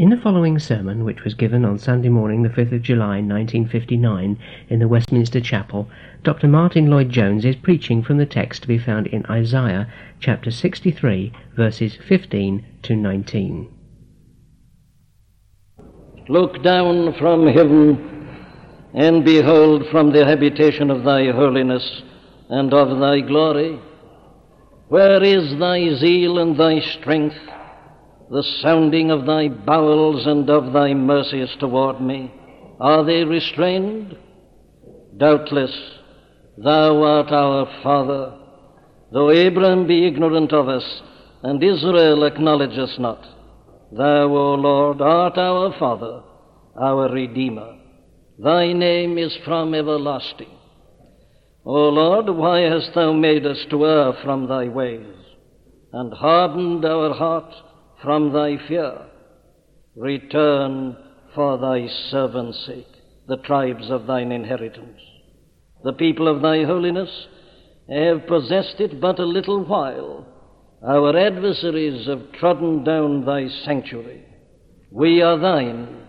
In the following sermon, which was given on Sunday morning, the 5th of July 1959, in the Westminster Chapel, Dr. Martyn Lloyd-Jones is preaching from the text to be found in Isaiah chapter 63, verses 15 to 19. Look down from heaven, and behold from the habitation of thy holiness and of thy glory. Where is thy zeal and thy strength? The sounding of thy bowels and of thy mercies toward me? Are they restrained? Doubtless, thou art our Father, though Abraham be ignorant of us, and Israel acknowledge us not. Thou, O Lord, art our Father, our Redeemer. Thy name is from everlasting. O Lord, why hast thou made us to err from thy ways, and hardened our heart? From thy fear. Return for thy servant's sake, the tribes of thine inheritance. The people of thy holiness have possessed it but a little while. Our adversaries have trodden down thy sanctuary. We are thine.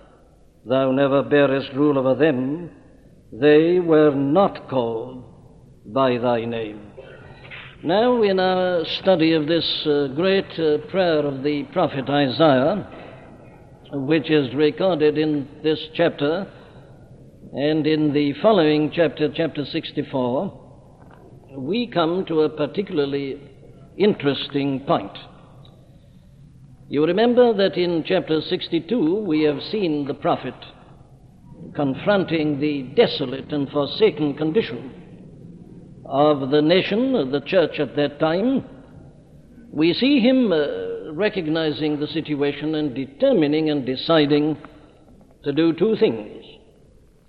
Thou never bearest rule over them. They were not called by thy name. Now, in our study of this uh, great uh, prayer of the prophet Isaiah, which is recorded in this chapter and in the following chapter, chapter 64, we come to a particularly interesting point. You remember that in chapter 62 we have seen the prophet confronting the desolate and forsaken condition of the nation, the church at that time, we see him uh, recognizing the situation and determining and deciding to do two things.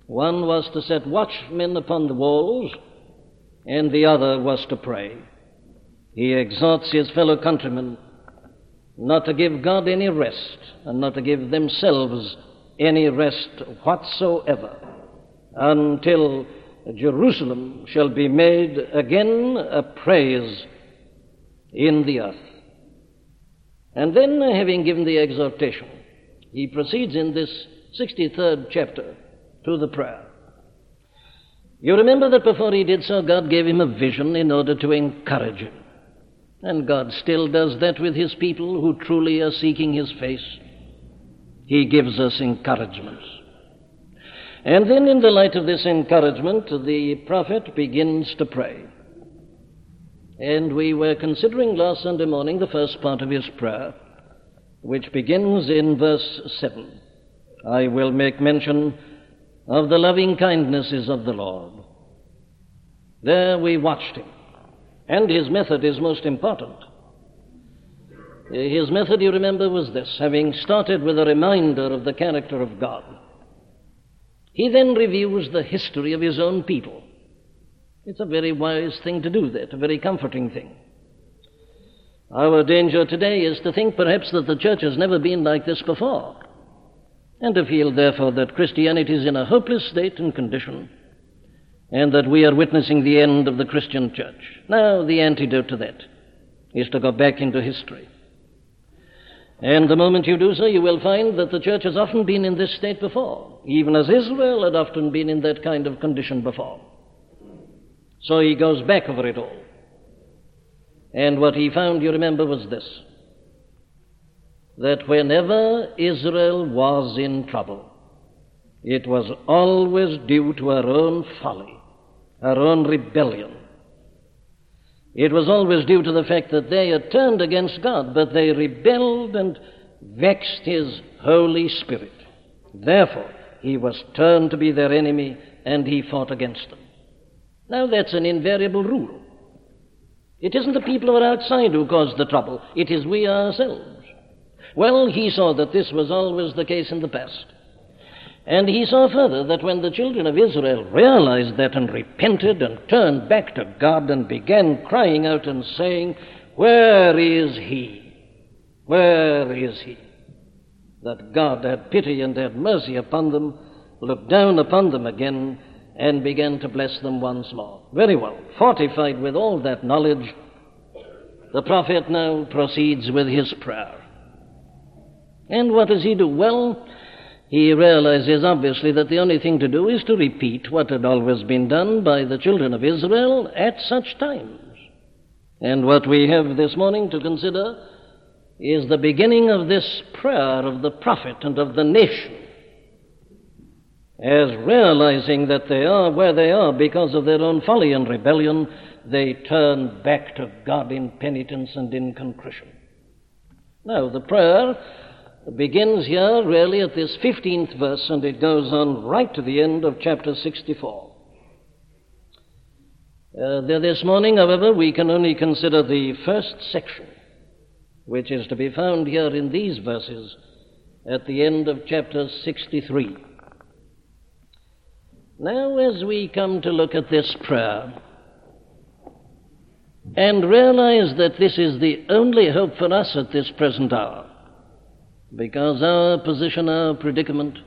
One was to set watchmen upon the walls, and the other was to pray. He exhorts his fellow countrymen not to give God any rest and not to give themselves any rest whatsoever until Jerusalem shall be made again a praise in the earth. And then, having given the exhortation, he proceeds in this 63rd chapter to the prayer. You remember that before he did so, God gave him a vision in order to encourage him. And God still does that with his people who truly are seeking his face. He gives us encouragements. And then, in the light of this encouragement, the prophet begins to pray. And we were considering last Sunday morning the first part of his prayer, which begins in verse 7. I will make mention of the loving kindnesses of the Lord. There we watched him. And his method is most important. His method, you remember, was this having started with a reminder of the character of God he then reviews the history of his own people. It's a very wise thing to do that, a very comforting thing. Our danger today is to think perhaps that the church has never been like this before, and to feel, therefore, that Christianity is in a hopeless state and condition, and that we are witnessing the end of the Christian church. Now, the antidote to that is to go back into history. And the moment you do so, you will find that the church has often been in this state before, even as Israel had often been in that kind of condition before. So he goes back over it all. And what he found, you remember, was this that whenever Israel was in trouble, it was always due to her own folly, her own rebellion. It was always due to the fact that they had turned against God, but they rebelled and vexed His Holy Spirit. Therefore, He was turned to be their enemy and He fought against them. Now, that's an invariable rule. It isn't the people who are outside who cause the trouble, it is we ourselves. Well, he saw that this was always the case in the past. And he saw further that when the children of Israel realized that and repented and turned back to God and began crying out and saying, Where is he? Where is he? That God had pity and had mercy upon them, looked down upon them again, and began to bless them once more. Very well. Fortified with all that knowledge, the prophet now proceeds with his prayer. And what does he do? Well, he realizes obviously that the only thing to do is to repeat what had always been done by the children of Israel at such times. And what we have this morning to consider is the beginning of this prayer of the prophet and of the nation as realizing that they are where they are because of their own folly and rebellion, they turn back to God in penitence and in contrition. Now, the prayer begins here really at this 15th verse and it goes on right to the end of chapter 64. Uh, this morning, however, we can only consider the first section, which is to be found here in these verses at the end of chapter 63. Now, as we come to look at this prayer and realize that this is the only hope for us at this present hour, because our position, our predicament,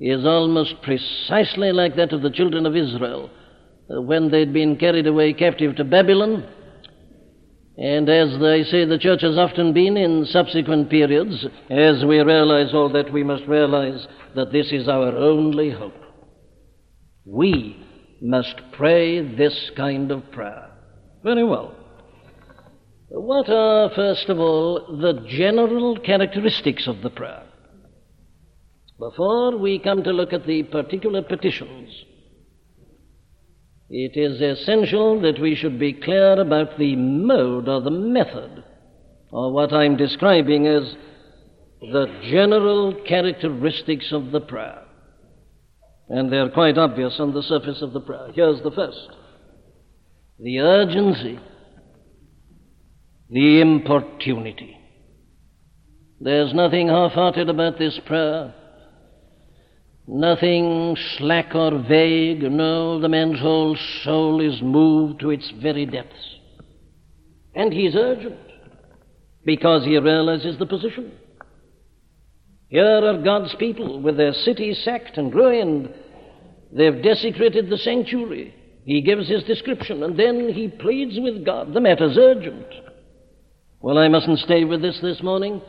is almost precisely like that of the children of Israel uh, when they'd been carried away captive to Babylon. And as they say, the church has often been in subsequent periods, as we realize all that, we must realize that this is our only hope. We must pray this kind of prayer. Very well. What are, first of all, the general characteristics of the prayer? Before we come to look at the particular petitions, it is essential that we should be clear about the mode or the method, or what I'm describing as the general characteristics of the prayer. And they're quite obvious on the surface of the prayer. Here's the first the urgency, the importunity. There's nothing half hearted about this prayer. Nothing slack or vague. No, the man's whole soul is moved to its very depths. And he's urgent because he realizes the position. Here are God's people with their city sacked and ruined. They've desecrated the sanctuary. He gives his description, and then he pleads with God. The matter's urgent. Well, I mustn't stay with this this morning.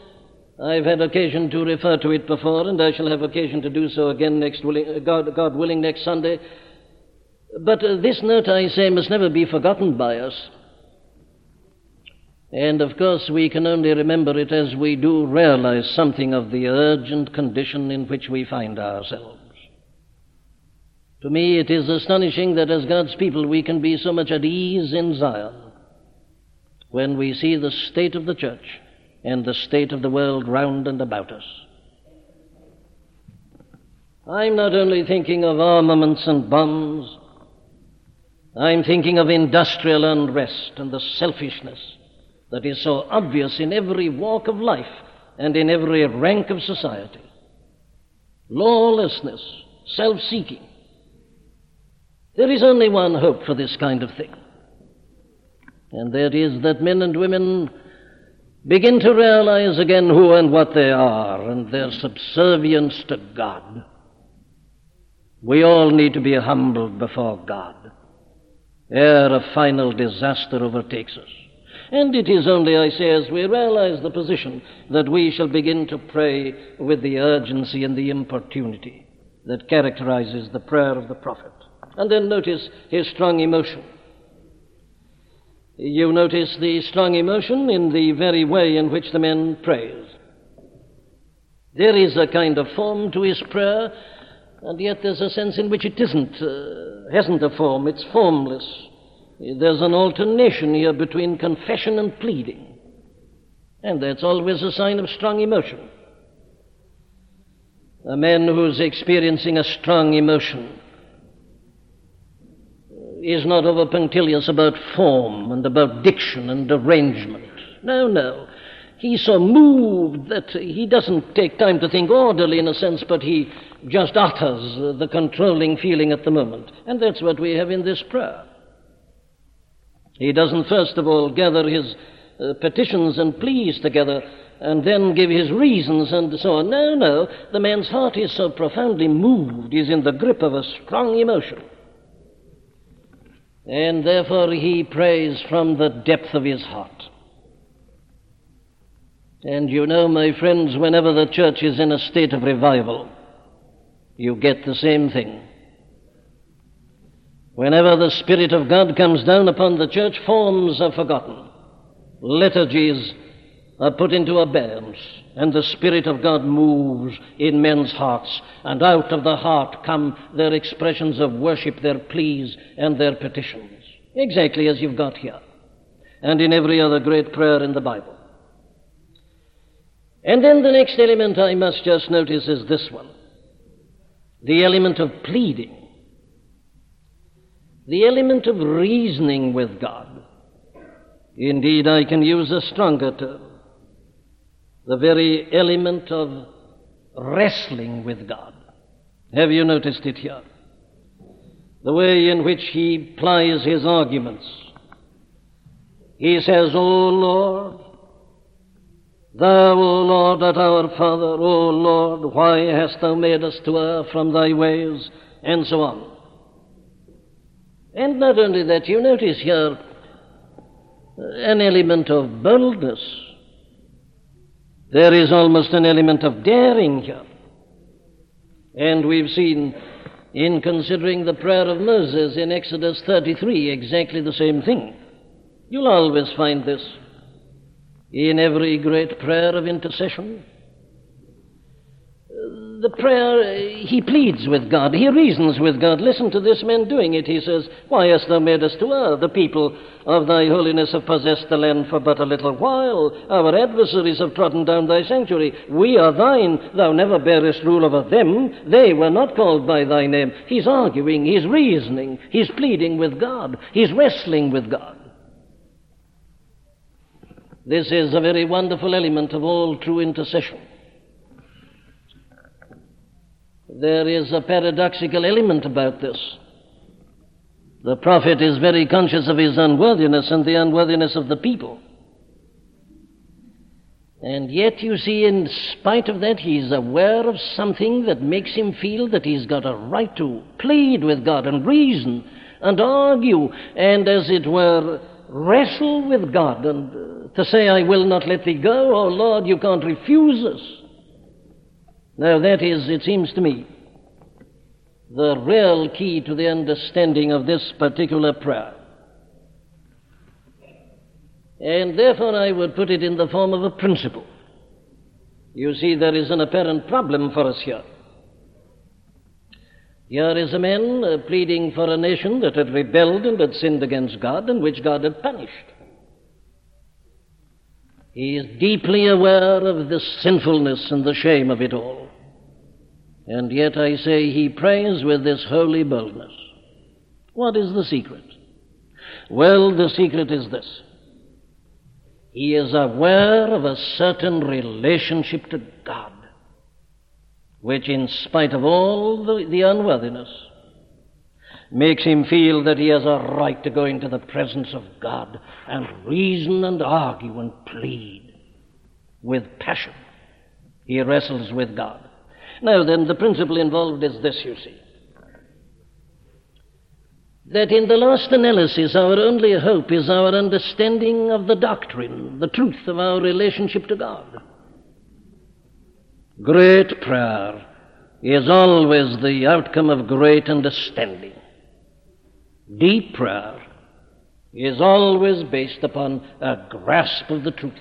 I've had occasion to refer to it before, and I shall have occasion to do so again next willing, uh, God, God willing next Sunday. But uh, this note, I say, must never be forgotten by us. And of course, we can only remember it as we do realize something of the urgent condition in which we find ourselves. To me, it is astonishing that as God's people we can be so much at ease in Zion when we see the state of the church and the state of the world round and about us. I'm not only thinking of armaments and bombs, I'm thinking of industrial unrest and the selfishness that is so obvious in every walk of life and in every rank of society. Lawlessness, self seeking. There is only one hope for this kind of thing, and that is that men and women begin to realize again who and what they are and their subservience to God. We all need to be humbled before God ere a final disaster overtakes us. And it is only, I say, as we realize the position that we shall begin to pray with the urgency and the importunity that characterizes the prayer of the prophet. And then notice his strong emotion. You notice the strong emotion in the very way in which the man prays. There is a kind of form to his prayer, and yet there's a sense in which it isn't, uh, hasn't a form, it's formless. There's an alternation here between confession and pleading, and that's always a sign of strong emotion. A man who's experiencing a strong emotion is not over punctilious about form and about diction and arrangement. No, no. He's so moved that he doesn't take time to think orderly in a sense, but he just utters the controlling feeling at the moment. And that's what we have in this prayer. He doesn't, first of all, gather his uh, petitions and pleas together and then give his reasons and so on. No, no. The man's heart is so profoundly moved, he's in the grip of a strong emotion. And therefore he prays from the depth of his heart. And you know, my friends, whenever the church is in a state of revival, you get the same thing. Whenever the Spirit of God comes down upon the church, forms are forgotten, liturgies are put into abeyance, and the Spirit of God moves in men's hearts, and out of the heart come their expressions of worship, their pleas, and their petitions, exactly as you've got here, and in every other great prayer in the Bible. And then the next element I must just notice is this one the element of pleading, the element of reasoning with God. Indeed, I can use a stronger term the very element of wrestling with God. Have you noticed it here? The way in which he plies his arguments. He says, O Lord, Thou, O Lord, art our Father, O Lord, why hast thou made us to err from thy ways? And so on. And not only that, you notice here an element of boldness. There is almost an element of daring here. And we've seen in considering the prayer of Moses in Exodus 33 exactly the same thing. You'll always find this in every great prayer of intercession. The prayer, uh, he pleads with God, he reasons with God. Listen to this man doing it. He says, Why hast thou made us to err? The people of thy holiness have possessed the land for but a little while. Our adversaries have trodden down thy sanctuary. We are thine. Thou never bearest rule over them. They were not called by thy name. He's arguing, he's reasoning, he's pleading with God, he's wrestling with God. This is a very wonderful element of all true intercession. There is a paradoxical element about this. The prophet is very conscious of his unworthiness and the unworthiness of the people. And yet, you see, in spite of that, he is aware of something that makes him feel that he's got a right to plead with God and reason and argue and, as it were, wrestle with God and uh, to say, I will not let thee go. Oh Lord, you can't refuse us. Now, that is, it seems to me, the real key to the understanding of this particular prayer. And therefore, I would put it in the form of a principle. You see, there is an apparent problem for us here. Here is a man uh, pleading for a nation that had rebelled and had sinned against God and which God had punished. He is deeply aware of the sinfulness and the shame of it all. And yet I say he prays with this holy boldness. What is the secret? Well, the secret is this. He is aware of a certain relationship to God which, in spite of all the, the unworthiness, makes him feel that he has a right to go into the presence of God and reason and argue and plead with passion. He wrestles with God. Now, then, the principle involved is this, you see. That in the last analysis, our only hope is our understanding of the doctrine, the truth of our relationship to God. Great prayer is always the outcome of great understanding. Deep prayer is always based upon a grasp of the truth.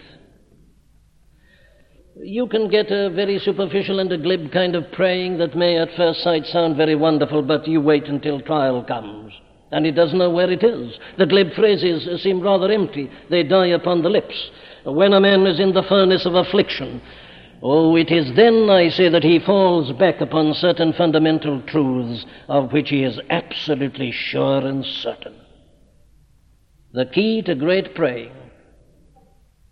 You can get a very superficial and a glib kind of praying that may at first sight sound very wonderful, but you wait until trial comes and he doesn't know where it is. The glib phrases seem rather empty, they die upon the lips. When a man is in the furnace of affliction, Oh, it is then, I say, that he falls back upon certain fundamental truths of which he is absolutely sure and certain. The key to great praying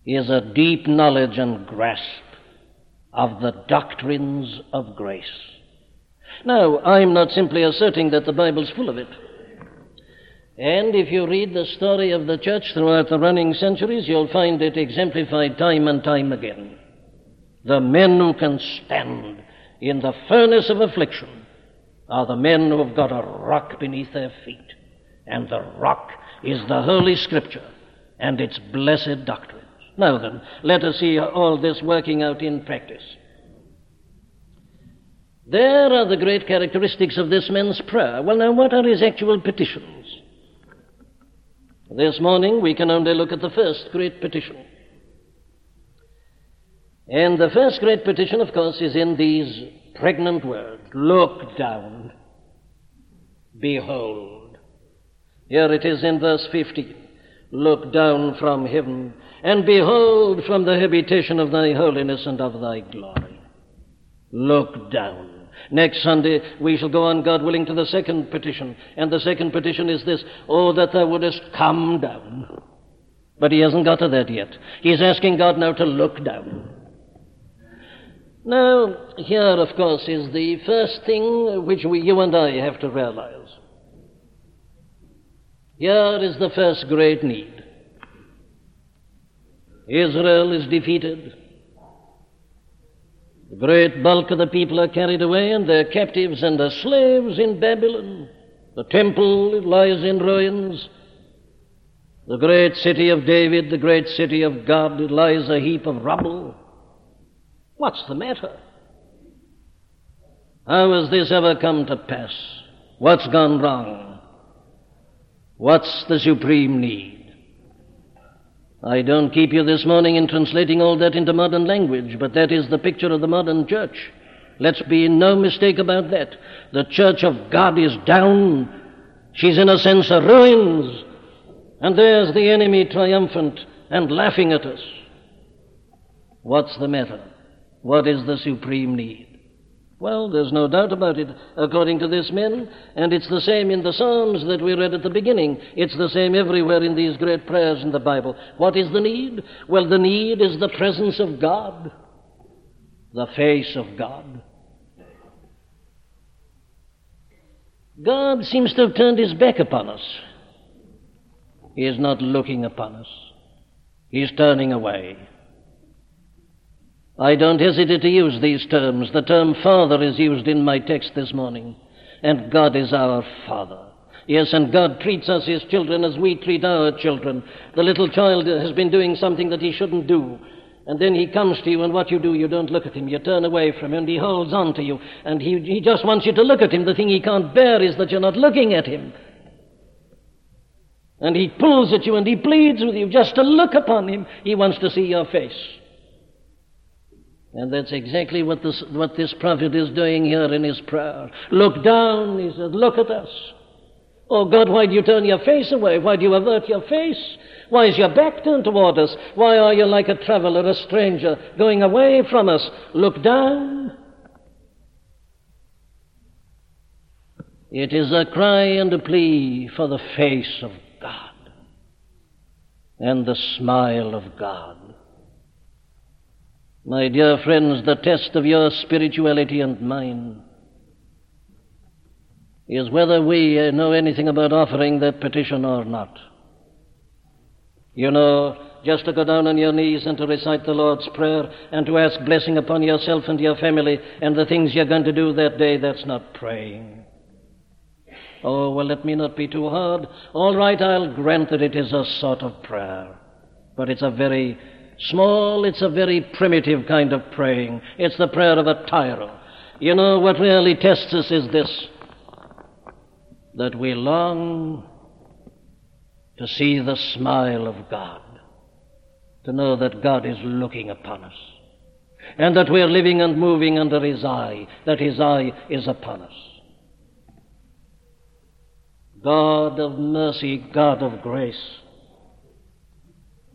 is a deep knowledge and grasp of the doctrines of grace. Now, I'm not simply asserting that the Bible's full of it. And if you read the story of the church throughout the running centuries, you'll find it exemplified time and time again. The men who can stand in the furnace of affliction are the men who have got a rock beneath their feet. And the rock is the Holy Scripture and its blessed doctrines. Now then, let us see all this working out in practice. There are the great characteristics of this man's prayer. Well, now, what are his actual petitions? This morning we can only look at the first great petition. And the first great petition, of course, is in these pregnant words Look down, behold. Here it is in verse 15 Look down from heaven, and behold from the habitation of thy holiness and of thy glory. Look down. Next Sunday, we shall go on, God willing, to the second petition. And the second petition is this Oh, that thou wouldest come down. But he hasn't got to that yet. He's asking God now to look down. Now, here, of course, is the first thing which we, you and I have to realize. Here is the first great need. Israel is defeated. The great bulk of the people are carried away, and they're captives and are slaves in Babylon. The temple lies in ruins. The great city of David, the great city of God, lies a heap of rubble. What's the matter? How has this ever come to pass? What's gone wrong? What's the supreme need? I don't keep you this morning in translating all that into modern language, but that is the picture of the modern church. Let's be in no mistake about that. The church of God is down. She's in a sense a ruins. And there's the enemy triumphant and laughing at us. What's the matter? What is the supreme need? Well, there's no doubt about it, according to this man, and it's the same in the Psalms that we read at the beginning. It's the same everywhere in these great prayers in the Bible. What is the need? Well, the need is the presence of God, the face of God. God seems to have turned his back upon us. He is not looking upon us, He's turning away. I don't hesitate to use these terms. The term Father is used in my text this morning. And God is our Father. Yes, and God treats us, His children, as we treat our children. The little child has been doing something that he shouldn't do. And then he comes to you, and what you do, you don't look at him. You turn away from him, and he holds on to you. And he, he just wants you to look at him. The thing he can't bear is that you're not looking at him. And he pulls at you, and he pleads with you just to look upon him. He wants to see your face. And that's exactly what this, what this prophet is doing here in his prayer. Look down, he says, look at us. Oh God, why do you turn your face away? Why do you avert your face? Why is your back turned toward us? Why are you like a traveler, a stranger, going away from us? Look down. It is a cry and a plea for the face of God and the smile of God. My dear friends, the test of your spirituality and mine is whether we know anything about offering that petition or not. You know, just to go down on your knees and to recite the Lord's Prayer and to ask blessing upon yourself and your family and the things you're going to do that day, that's not praying. Oh, well, let me not be too hard. All right, I'll grant that it is a sort of prayer, but it's a very Small, it's a very primitive kind of praying. It's the prayer of a tyro. You know, what really tests us is this that we long to see the smile of God, to know that God is looking upon us, and that we're living and moving under His eye, that His eye is upon us. God of mercy, God of grace,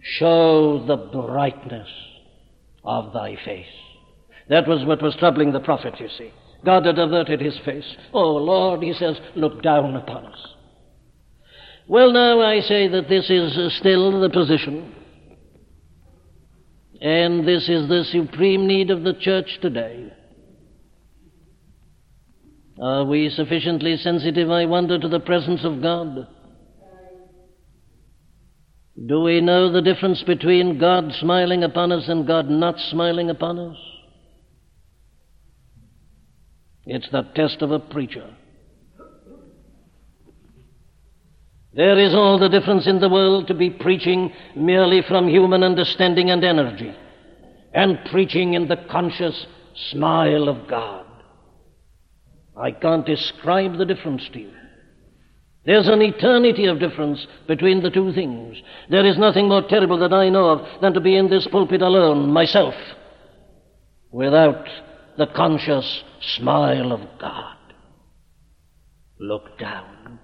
Show the brightness of thy face. That was what was troubling the prophet, you see. God had averted his face. Oh, Lord, he says, look down upon us. Well, now I say that this is still the position, and this is the supreme need of the church today. Are we sufficiently sensitive, I wonder, to the presence of God? Do we know the difference between God smiling upon us and God not smiling upon us? It's the test of a preacher. There is all the difference in the world to be preaching merely from human understanding and energy, and preaching in the conscious smile of God. I can't describe the difference to you. There's an eternity of difference between the two things. There is nothing more terrible that I know of than to be in this pulpit alone, myself, without the conscious smile of God. Look down.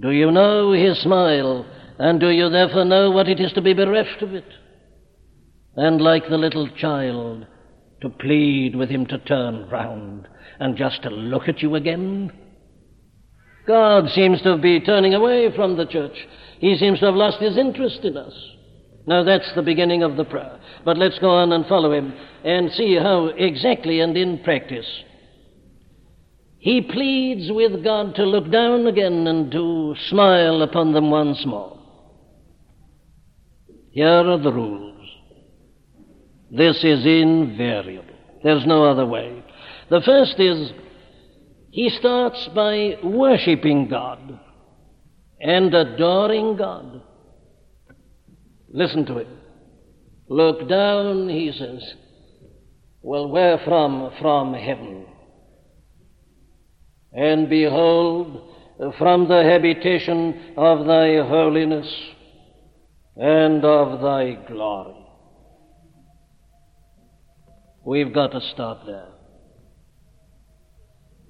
Do you know his smile, and do you therefore know what it is to be bereft of it? And like the little child, to plead with him to turn round and just to look at you again? God seems to be turning away from the church. He seems to have lost his interest in us. Now that's the beginning of the prayer. But let's go on and follow him and see how exactly and in practice he pleads with God to look down again and to smile upon them once more. Here are the rules. This is invariable. There's no other way. The first is he starts by worshiping God and adoring God. Listen to it. Look down, he says. Well, where from? From heaven. And behold, from the habitation of thy holiness and of thy glory. We've got to start there.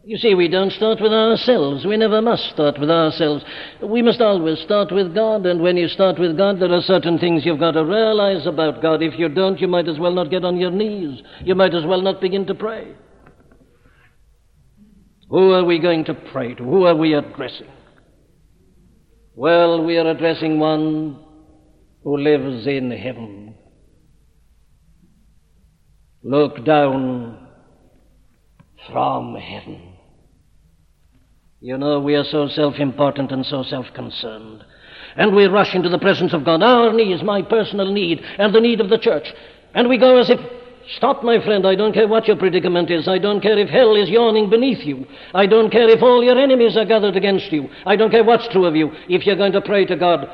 You see, we don't start with ourselves. We never must start with ourselves. We must always start with God, and when you start with God, there are certain things you've got to realize about God. If you don't, you might as well not get on your knees. You might as well not begin to pray. Who are we going to pray to? Who are we addressing? Well, we are addressing one who lives in heaven. Look down from heaven. You know, we are so self important and so self concerned. And we rush into the presence of God, our needs, my personal need, and the need of the church. And we go as if, stop, my friend, I don't care what your predicament is. I don't care if hell is yawning beneath you. I don't care if all your enemies are gathered against you. I don't care what's true of you. If you're going to pray to God,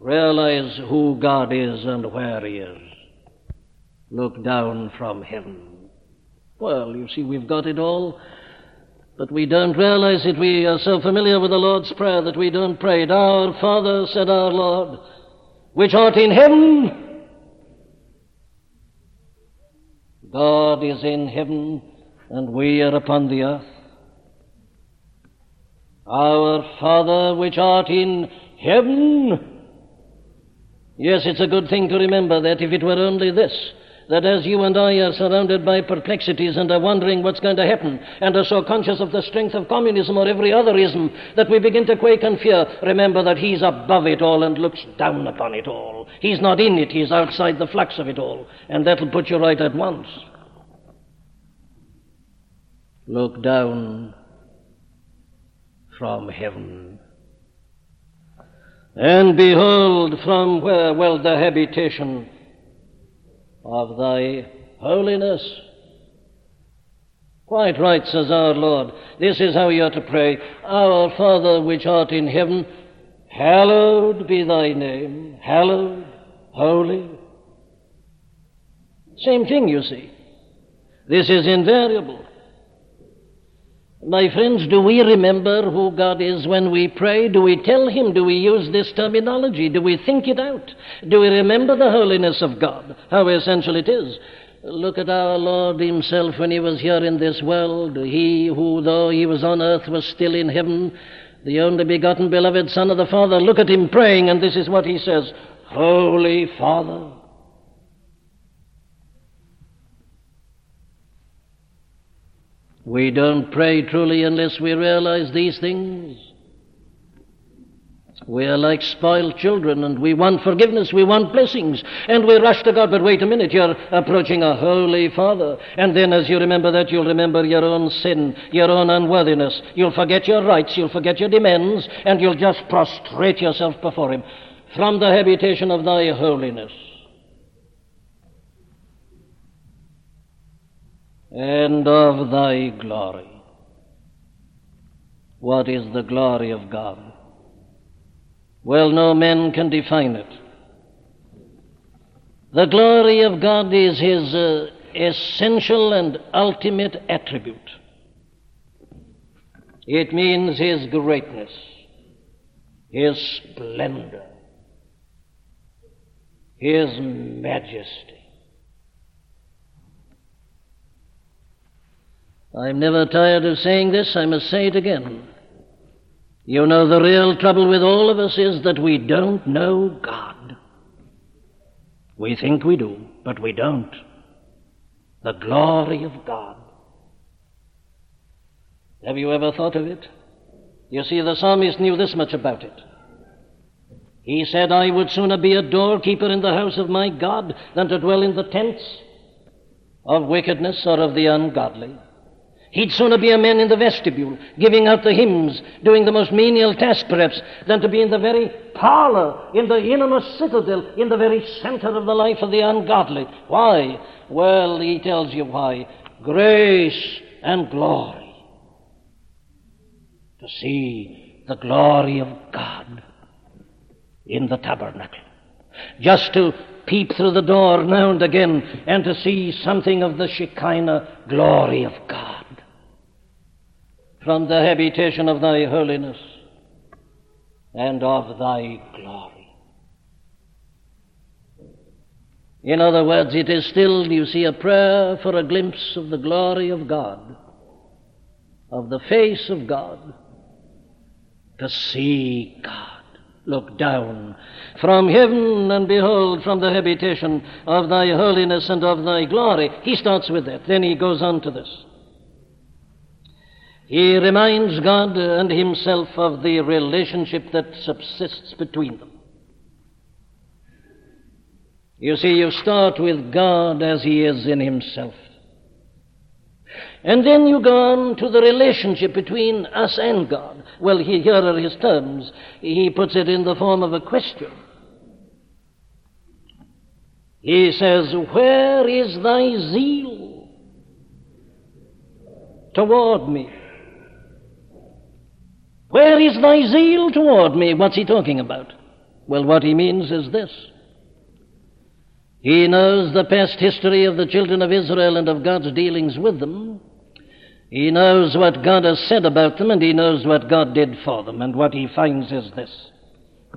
realize who God is and where He is. Look down from heaven. Well, you see, we've got it all. But we don't realize it. We are so familiar with the Lord's Prayer that we don't pray it. Our Father, said our Lord, which art in heaven. God is in heaven, and we are upon the earth. Our Father, which art in heaven. Yes, it's a good thing to remember that if it were only this that as you and I are surrounded by perplexities and are wondering what's going to happen and are so conscious of the strength of communism or every other ism that we begin to quake and fear, remember that He's above it all and looks down upon it all. He's not in it, He's outside the flux of it all. And that'll put you right at once. Look down from heaven. And behold, from where? Well, the habitation of thy holiness. Quite right, says our Lord. This is how you are to pray. Our Father which art in heaven, hallowed be thy name. Hallowed, holy. Same thing, you see. This is invariable. My friends, do we remember who God is when we pray? Do we tell Him? Do we use this terminology? Do we think it out? Do we remember the holiness of God? How essential it is. Look at our Lord Himself when He was here in this world. He who, though He was on earth, was still in heaven, the only begotten beloved Son of the Father. Look at Him praying, and this is what He says Holy Father. We don't pray truly unless we realize these things. We are like spoiled children and we want forgiveness, we want blessings, and we rush to God. But wait a minute, you're approaching a holy Father. And then as you remember that, you'll remember your own sin, your own unworthiness. You'll forget your rights, you'll forget your demands, and you'll just prostrate yourself before Him from the habitation of thy holiness. And of thy glory. What is the glory of God? Well, no man can define it. The glory of God is His uh, essential and ultimate attribute. It means His greatness, His splendor, His majesty. I'm never tired of saying this, I must say it again. You know, the real trouble with all of us is that we don't know God. We think we do, but we don't. The glory of God. Have you ever thought of it? You see, the psalmist knew this much about it. He said, I would sooner be a doorkeeper in the house of my God than to dwell in the tents of wickedness or of the ungodly. He'd sooner be a man in the vestibule, giving out the hymns, doing the most menial task perhaps, than to be in the very parlor, in the innermost citadel, in the very center of the life of the ungodly. Why? Well, he tells you why. Grace and glory. To see the glory of God in the tabernacle. Just to peep through the door now and again and to see something of the Shekinah glory of God from the habitation of thy holiness and of thy glory. In other words, it is still, you see, a prayer for a glimpse of the glory of God, of the face of God, to see God. Look down from heaven and behold from the habitation of thy holiness and of thy glory. He starts with that. Then he goes on to this. He reminds God and himself of the relationship that subsists between them. You see, you start with God as he is in himself. And then you go on to the relationship between us and God. Well, he, here are his terms. He puts it in the form of a question. He says, Where is thy zeal toward me? Where is thy zeal toward me? What's he talking about? Well, what he means is this. He knows the past history of the children of Israel and of God's dealings with them. He knows what God has said about them, and he knows what God did for them. And what he finds is this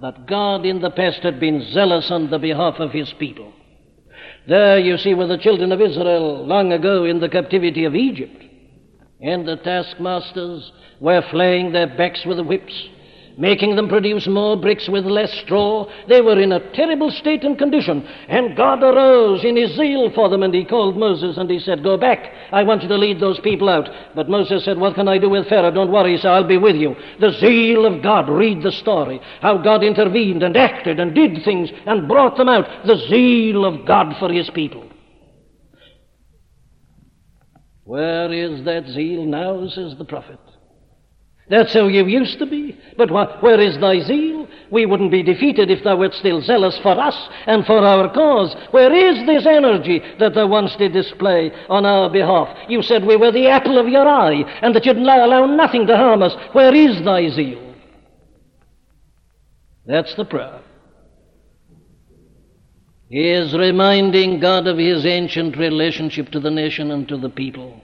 that God in the past had been zealous on the behalf of his people. There, you see, were the children of Israel long ago in the captivity of Egypt. And the taskmasters were flaying their backs with whips, making them produce more bricks with less straw. They were in a terrible state and condition. And God arose in his zeal for them, and he called Moses and he said, Go back. I want you to lead those people out. But Moses said, What can I do with Pharaoh? Don't worry, sir, I'll be with you. The zeal of God. Read the story. How God intervened and acted and did things and brought them out. The zeal of God for his people. Where is that zeal now, says the prophet? That's how you used to be. But wh- where is thy zeal? We wouldn't be defeated if thou wert still zealous for us and for our cause. Where is this energy that thou once did display on our behalf? You said we were the apple of your eye and that you'd allow nothing to harm us. Where is thy zeal? That's the prayer. He is reminding God of his ancient relationship to the nation and to the people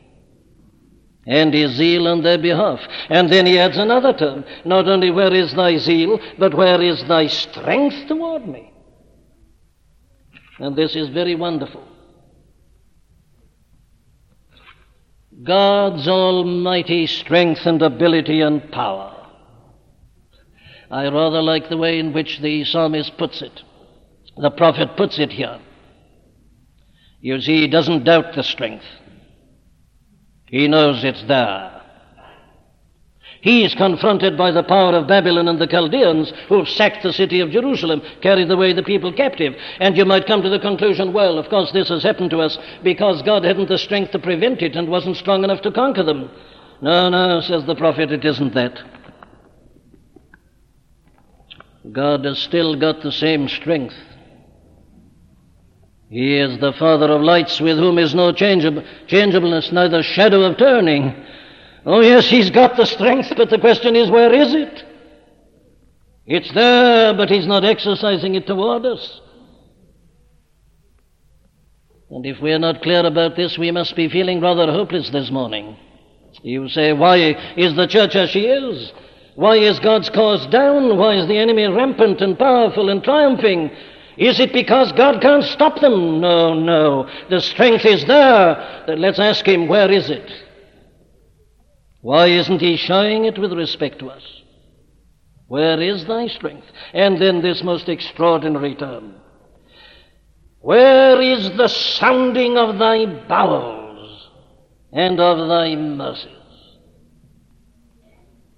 and his zeal on their behalf. And then he adds another term not only where is thy zeal, but where is thy strength toward me. And this is very wonderful. God's almighty strength and ability and power. I rather like the way in which the psalmist puts it the prophet puts it here. You see, he doesn't doubt the strength. He knows it's there. He is confronted by the power of Babylon and the Chaldeans who've sacked the city of Jerusalem, carried away the people captive. And you might come to the conclusion, well, of course, this has happened to us because God hadn't the strength to prevent it and wasn't strong enough to conquer them. No, no, says the prophet, it isn't that. God has still got the same strength. He is the Father of lights with whom is no changeab- changeableness, neither shadow of turning. Oh, yes, he's got the strength, but the question is, where is it? It's there, but he's not exercising it toward us. And if we're not clear about this, we must be feeling rather hopeless this morning. You say, why is the church as she is? Why is God's cause down? Why is the enemy rampant and powerful and triumphing? Is it because God can't stop them? No, no. The strength is there. Let's ask Him, where is it? Why isn't He showing it with respect to us? Where is thy strength? And then this most extraordinary term. Where is the sounding of thy bowels and of thy mercies?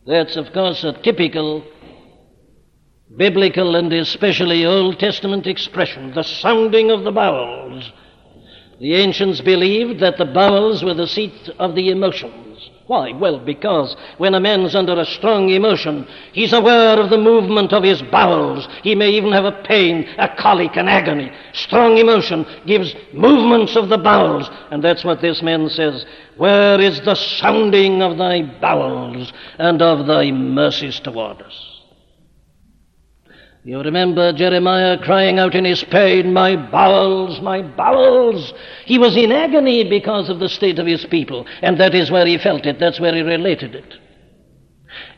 That's, of course, a typical biblical and especially Old Testament expression, the sounding of the bowels. The ancients believed that the bowels were the seat of the emotions. Why? Well, because when a man's under a strong emotion, he's aware of the movement of his bowels. He may even have a pain, a colic, an agony. Strong emotion gives movements of the bowels. And that's what this man says. Where is the sounding of thy bowels and of thy mercies toward us? You remember Jeremiah crying out in his pain, My bowels, my bowels. He was in agony because of the state of his people, and that is where he felt it, that's where he related it.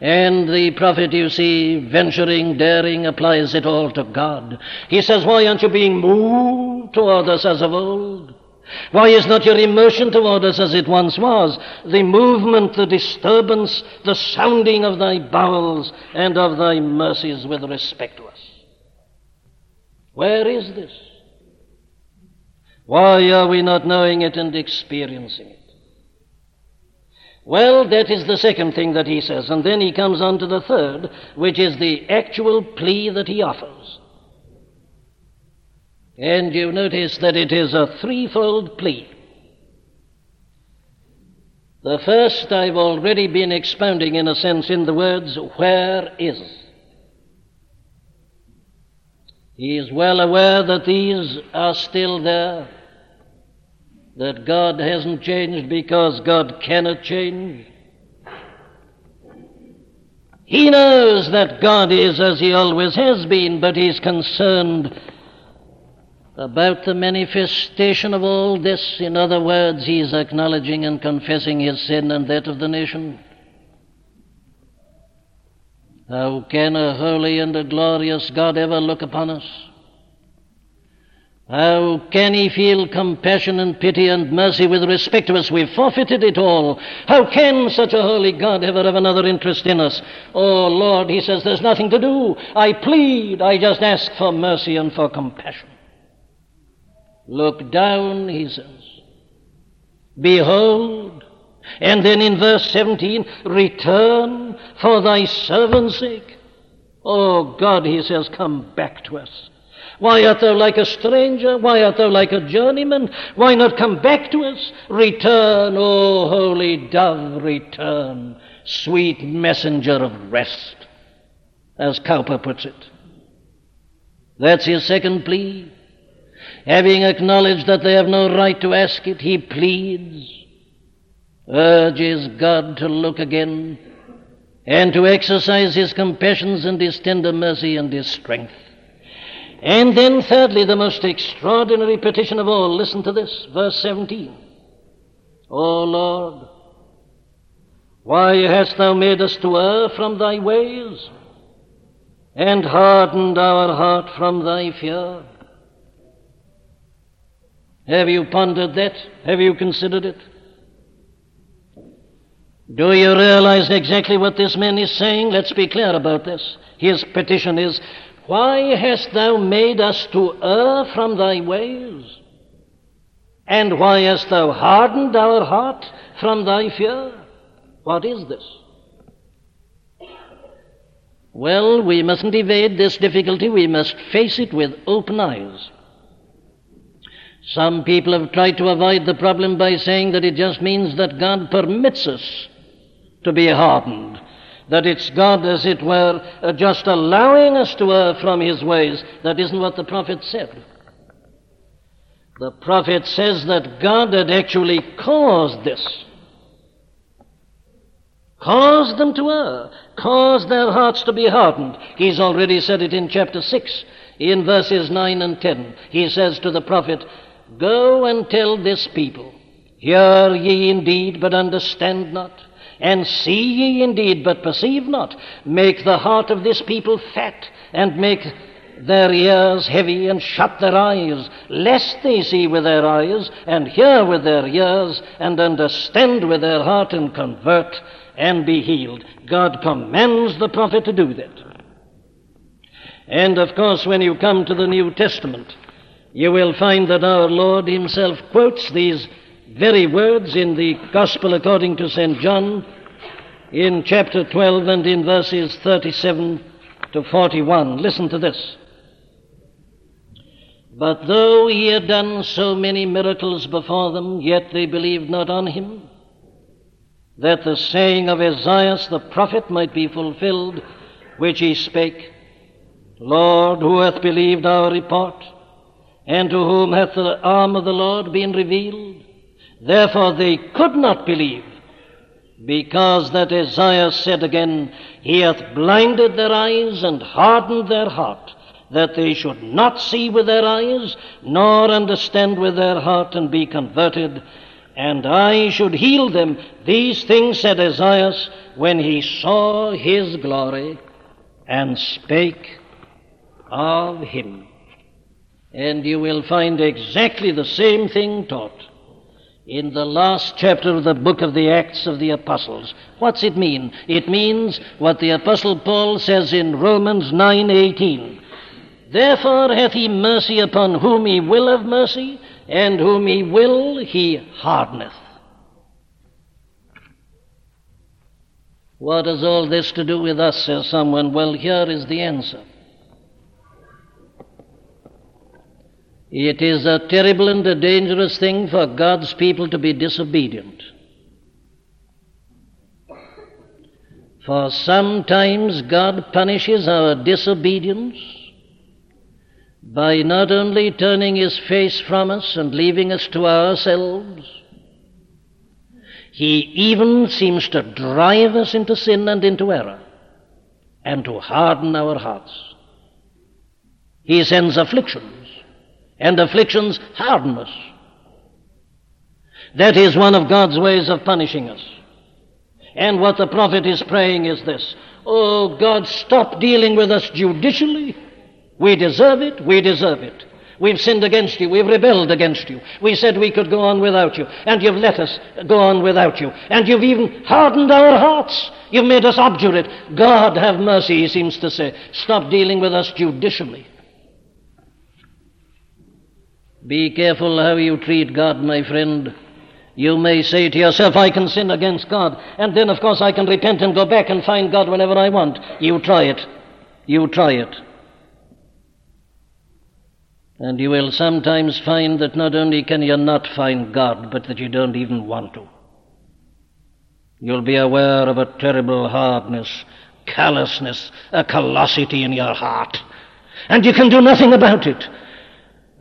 And the prophet, you see, venturing, daring, applies it all to God. He says, Why aren't you being moved toward us as of old? Why is not your emotion toward us as it once was? The movement, the disturbance, the sounding of thy bowels and of thy mercies with respect to us. Where is this? Why are we not knowing it and experiencing it? Well, that is the second thing that he says, and then he comes on to the third, which is the actual plea that he offers. And you notice that it is a threefold plea. The first I've already been expounding, in a sense, in the words, Where is? He is well aware that these are still there, that God hasn't changed because God cannot change. He knows that God is as He always has been, but He's concerned about the manifestation of all this. In other words, he is acknowledging and confessing his sin and that of the nation. How can a holy and a glorious God ever look upon us? How can he feel compassion and pity and mercy with respect to us? We've forfeited it all. How can such a holy God ever have another interest in us? Oh, Lord, he says, there's nothing to do. I plead. I just ask for mercy and for compassion. Look down, he says. Behold. And then in verse 17, return for thy servant's sake. Oh God, he says, come back to us. Why art thou like a stranger? Why art thou like a journeyman? Why not come back to us? Return, O holy dove, return, sweet messenger of rest, as Cowper puts it. That's his second plea. Having acknowledged that they have no right to ask it, he pleads, urges God to look again and to exercise his compassions and his tender mercy and his strength. And then, thirdly, the most extraordinary petition of all. Listen to this, verse 17. O Lord, why hast thou made us to err from thy ways and hardened our heart from thy fear? Have you pondered that? Have you considered it? Do you realize exactly what this man is saying? Let's be clear about this. His petition is, Why hast thou made us to err from thy ways? And why hast thou hardened our heart from thy fear? What is this? Well, we mustn't evade this difficulty. We must face it with open eyes. Some people have tried to avoid the problem by saying that it just means that God permits us to be hardened. That it's God, as it were, uh, just allowing us to err from His ways. That isn't what the prophet said. The prophet says that God had actually caused this. Caused them to err. Caused their hearts to be hardened. He's already said it in chapter 6, in verses 9 and 10. He says to the prophet, Go and tell this people, Hear ye indeed, but understand not. And see ye indeed, but perceive not. Make the heart of this people fat, and make their ears heavy, and shut their eyes, lest they see with their eyes, and hear with their ears, and understand with their heart, and convert, and be healed. God commands the prophet to do that. And of course, when you come to the New Testament, you will find that our Lord Himself quotes these very words in the Gospel according to St. John in chapter 12 and in verses 37 to 41. Listen to this. But though he had done so many miracles before them, yet they believed not on him, that the saying of Esaias the prophet might be fulfilled, which he spake, Lord, who hath believed our report? And to whom hath the arm of the Lord been revealed? Therefore they could not believe, because that Isaiah said again, He hath blinded their eyes and hardened their heart, that they should not see with their eyes, nor understand with their heart, and be converted, and I should heal them. These things said Isaiah when he saw his glory and spake of him. And you will find exactly the same thing taught in the last chapter of the book of the Acts of the Apostles. What's it mean? It means what the Apostle Paul says in Romans 9:18. Therefore hath he mercy upon whom he will have mercy, and whom he will he hardeneth. What has all this to do with us, says someone? Well, here is the answer. It is a terrible and a dangerous thing for God's people to be disobedient. For sometimes God punishes our disobedience by not only turning his face from us and leaving us to ourselves, he even seems to drive us into sin and into error and to harden our hearts. He sends afflictions and afflictions harden us. That is one of God's ways of punishing us. And what the prophet is praying is this Oh, God, stop dealing with us judicially. We deserve it, we deserve it. We've sinned against you, we've rebelled against you. We said we could go on without you, and you've let us go on without you. And you've even hardened our hearts. You've made us obdurate. God have mercy, he seems to say. Stop dealing with us judicially. Be careful how you treat God, my friend. You may say to yourself, I can sin against God, and then, of course, I can repent and go back and find God whenever I want. You try it. You try it. And you will sometimes find that not only can you not find God, but that you don't even want to. You'll be aware of a terrible hardness, callousness, a callosity in your heart. And you can do nothing about it.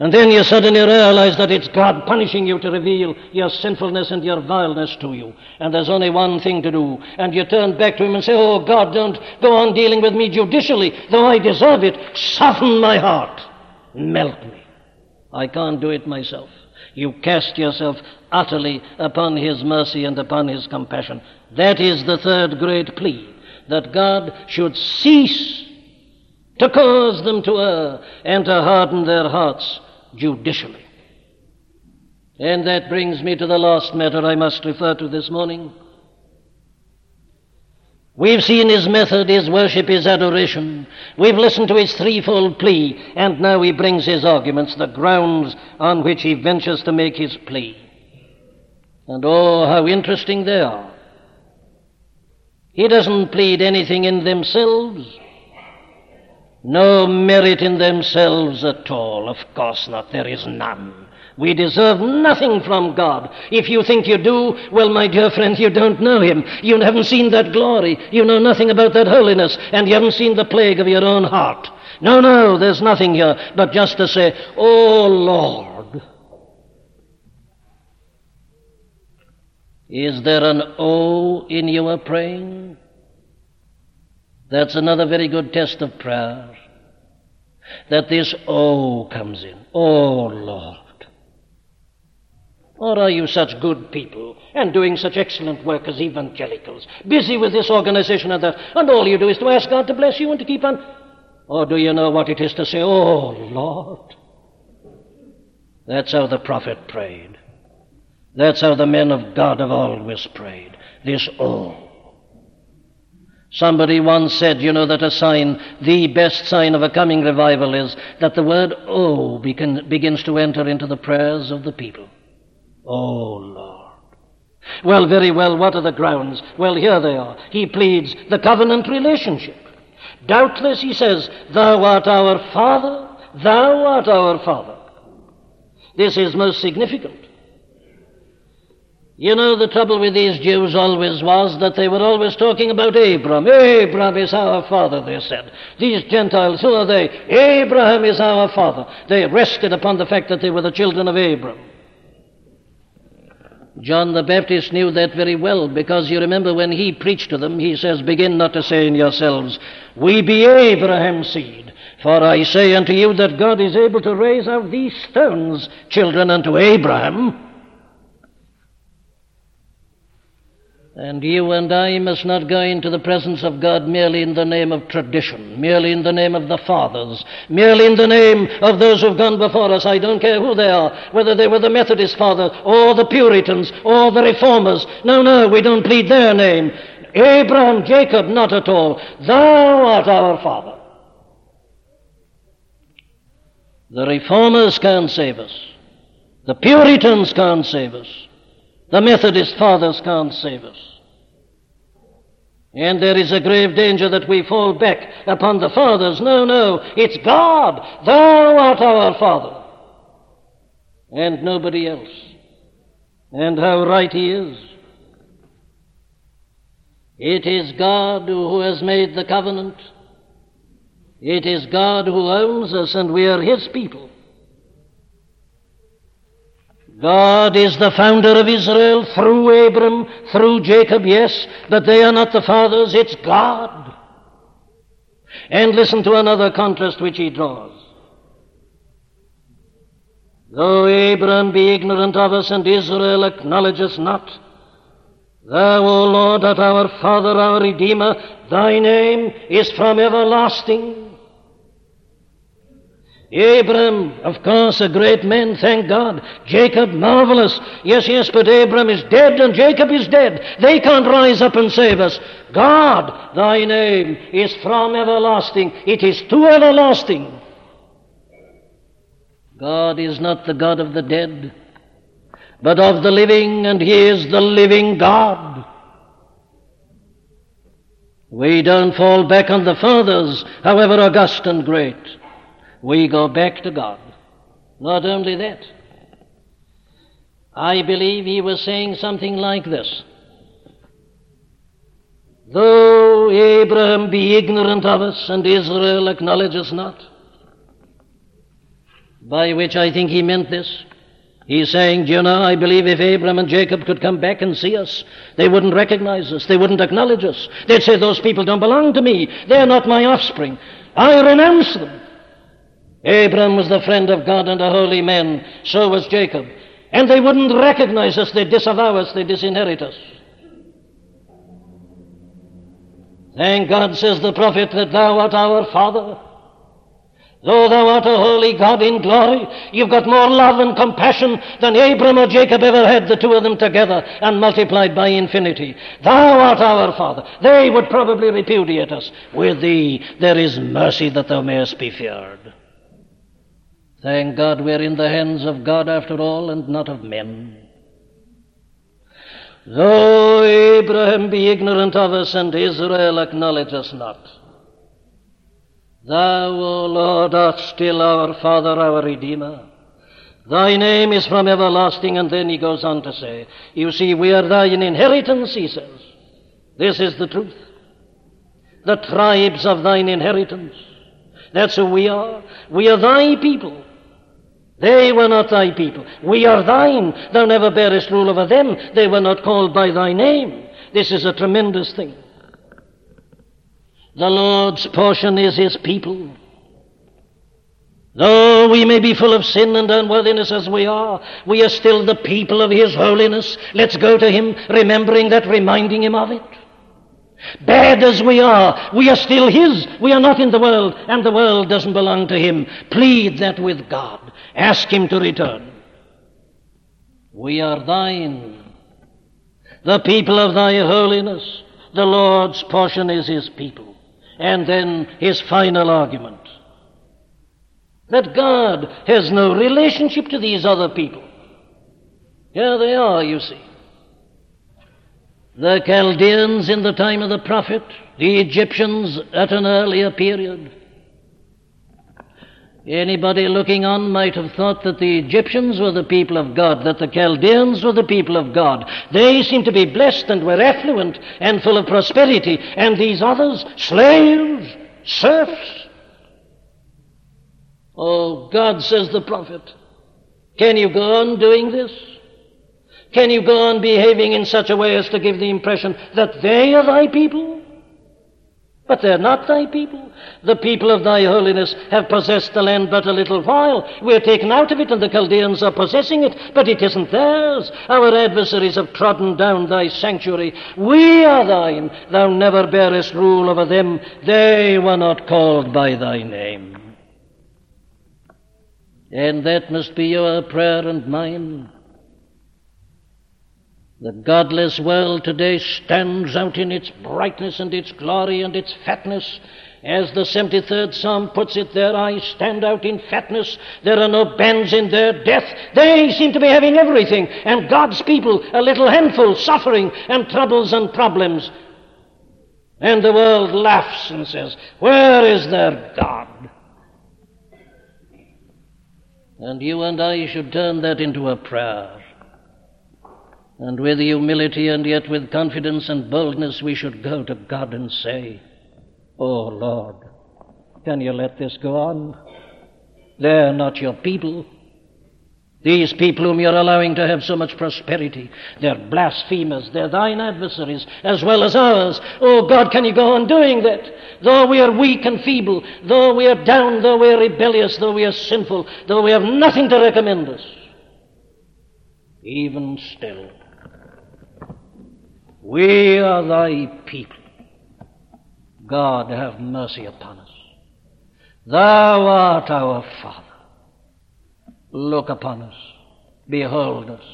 And then you suddenly realize that it's God punishing you to reveal your sinfulness and your vileness to you. And there's only one thing to do. And you turn back to Him and say, Oh God, don't go on dealing with me judicially, though I deserve it. Soften my heart. Melt me. I can't do it myself. You cast yourself utterly upon His mercy and upon His compassion. That is the third great plea. That God should cease to cause them to err and to harden their hearts judicially. And that brings me to the last matter I must refer to this morning. We've seen his method, his worship, his adoration. We've listened to his threefold plea, and now he brings his arguments, the grounds on which he ventures to make his plea. And oh, how interesting they are. He doesn't plead anything in themselves no merit in themselves at all. Of course not. There is none. We deserve nothing from God. If you think you do, well, my dear friend, you don't know Him. You haven't seen that glory. You know nothing about that holiness, and you haven't seen the plague of your own heart. No, no, there's nothing here but just to say, Oh Lord. Is there an O in your praying? That's another very good test of prayer. That this O comes in. Oh Lord. Or are you such good people and doing such excellent work as evangelicals, busy with this organization and that, and all you do is to ask God to bless you and to keep on? Or do you know what it is to say, Oh Lord? That's how the prophet prayed. That's how the men of God have always prayed. This Oh. Somebody once said, you know, that a sign, the best sign of a coming revival is that the word Oh begin, begins to enter into the prayers of the people. Oh, Lord. Well, very well, what are the grounds? Well, here they are. He pleads the covenant relationship. Doubtless, he says, Thou art our Father, Thou art our Father. This is most significant. You know, the trouble with these Jews always was that they were always talking about Abram. Abram is our father, they said. These Gentiles, who are they? Abraham is our father. They rested upon the fact that they were the children of Abram. John the Baptist knew that very well because you remember when he preached to them, he says, Begin not to say in yourselves, We be Abraham's seed. For I say unto you that God is able to raise out these stones, children unto Abraham. And you and I must not go into the presence of God merely in the name of tradition, merely in the name of the fathers, merely in the name of those who've gone before us. I don't care who they are, whether they were the Methodist fathers or the Puritans or the Reformers. No, no, we don't plead their name. Abraham, Jacob, not at all. Thou art our father. The Reformers can't save us. The Puritans can't save us. The Methodist fathers can't save us. And there is a grave danger that we fall back upon the fathers. No, no, it's God. Thou art our Father. And nobody else. And how right he is. It is God who has made the covenant. It is God who owns us, and we are his people. God is the founder of Israel through Abram, through Jacob, yes, but they are not the fathers, it's God. And listen to another contrast which he draws. Though Abram be ignorant of us and Israel acknowledge us not, Thou, O Lord, art our Father, our Redeemer, thy name is from everlasting. Abram, of course, a great man, thank God. Jacob, marvelous. Yes, yes, but Abram is dead and Jacob is dead. They can't rise up and save us. God, thy name is from everlasting. It is to everlasting. God is not the God of the dead, but of the living, and He is the living God. We don't fall back on the fathers, however august and great we go back to God. Not only that, I believe he was saying something like this. Though Abraham be ignorant of us and Israel acknowledge us not, by which I think he meant this. He's saying, do you know, I believe if Abraham and Jacob could come back and see us, they wouldn't recognize us. They wouldn't acknowledge us. They'd say, those people don't belong to me. They're not my offspring. I renounce them. Abram was the friend of God and a holy man. So was Jacob. And they wouldn't recognize us, they'd disavow us, they'd disinherit us. Thank God, says the prophet, that thou art our Father. Though thou art a holy God in glory, you've got more love and compassion than Abram or Jacob ever had, the two of them together, and multiplied by infinity. Thou art our Father. They would probably repudiate us. With thee there is mercy that thou mayest be feared. Thank God we're in the hands of God after all and not of men. Though Abraham be ignorant of us and Israel acknowledge us not, Thou, O Lord, art still our Father, our Redeemer. Thy name is from everlasting, and then he goes on to say, You see, we are thine inheritance, he says. This is the truth. The tribes of thine inheritance. That's who we are. We are thy people. They were not thy people. We are thine. Thou never bearest rule over them. They were not called by thy name. This is a tremendous thing. The Lord's portion is his people. Though we may be full of sin and unworthiness as we are, we are still the people of his holiness. Let's go to him, remembering that, reminding him of it. Bad as we are, we are still his. We are not in the world, and the world doesn't belong to him. Plead that with God. Ask him to return. We are thine, the people of thy holiness. The Lord's portion is his people. And then his final argument that God has no relationship to these other people. Here they are, you see. The Chaldeans in the time of the prophet, the Egyptians at an earlier period. Anybody looking on might have thought that the Egyptians were the people of God, that the Chaldeans were the people of God. They seemed to be blessed and were affluent and full of prosperity, and these others, slaves, serfs. Oh, God, says the prophet, can you go on doing this? Can you go on behaving in such a way as to give the impression that they are thy people? But they're not thy people. The people of thy holiness have possessed the land but a little while. We're taken out of it, and the Chaldeans are possessing it, but it isn't theirs. Our adversaries have trodden down thy sanctuary. We are thine. Thou never bearest rule over them. They were not called by thy name. And that must be your prayer and mine. The godless world today stands out in its brightness and its glory and its fatness. As the 73rd Psalm puts it, their eyes stand out in fatness. There are no bends in their death. They seem to be having everything. And God's people, a little handful, suffering and troubles and problems. And the world laughs and says, Where is their God? And you and I should turn that into a prayer. And with humility and yet with confidence and boldness, we should go to God and say, Oh Lord, can you let this go on? They're not your people. These people whom you're allowing to have so much prosperity, they're blasphemers, they're thine adversaries as well as ours. Oh God, can you go on doing that? Though we are weak and feeble, though we are down, though we are rebellious, though we are sinful, though we have nothing to recommend us, even still, we are thy people. God, have mercy upon us. Thou art our Father. Look upon us. Behold us.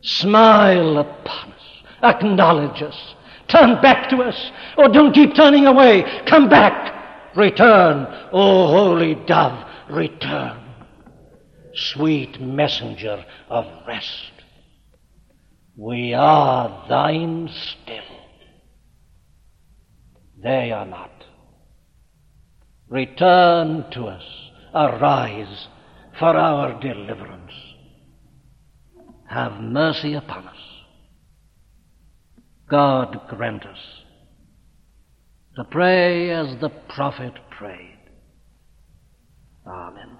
Smile upon us. Acknowledge us. Turn back to us. Oh, don't keep turning away. Come back. Return. Oh, holy dove, return. Sweet messenger of rest. We are thine still. They are not. Return to us. Arise for our deliverance. Have mercy upon us. God grant us to pray as the prophet prayed. Amen.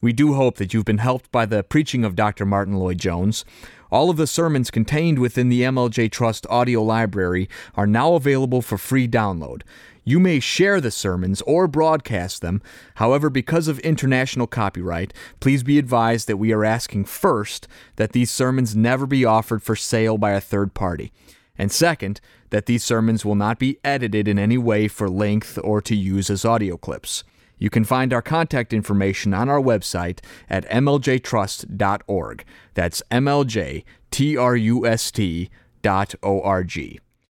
We do hope that you've been helped by the preaching of Dr. Martyn Lloyd-Jones. All of the sermons contained within the MLJ Trust audio library are now available for free download. You may share the sermons or broadcast them. However, because of international copyright, please be advised that we are asking first that these sermons never be offered for sale by a third party. And second, that these sermons will not be edited in any way for length or to use as audio clips. You can find our contact information on our website at mljtrust.org. That's mljtrust.org.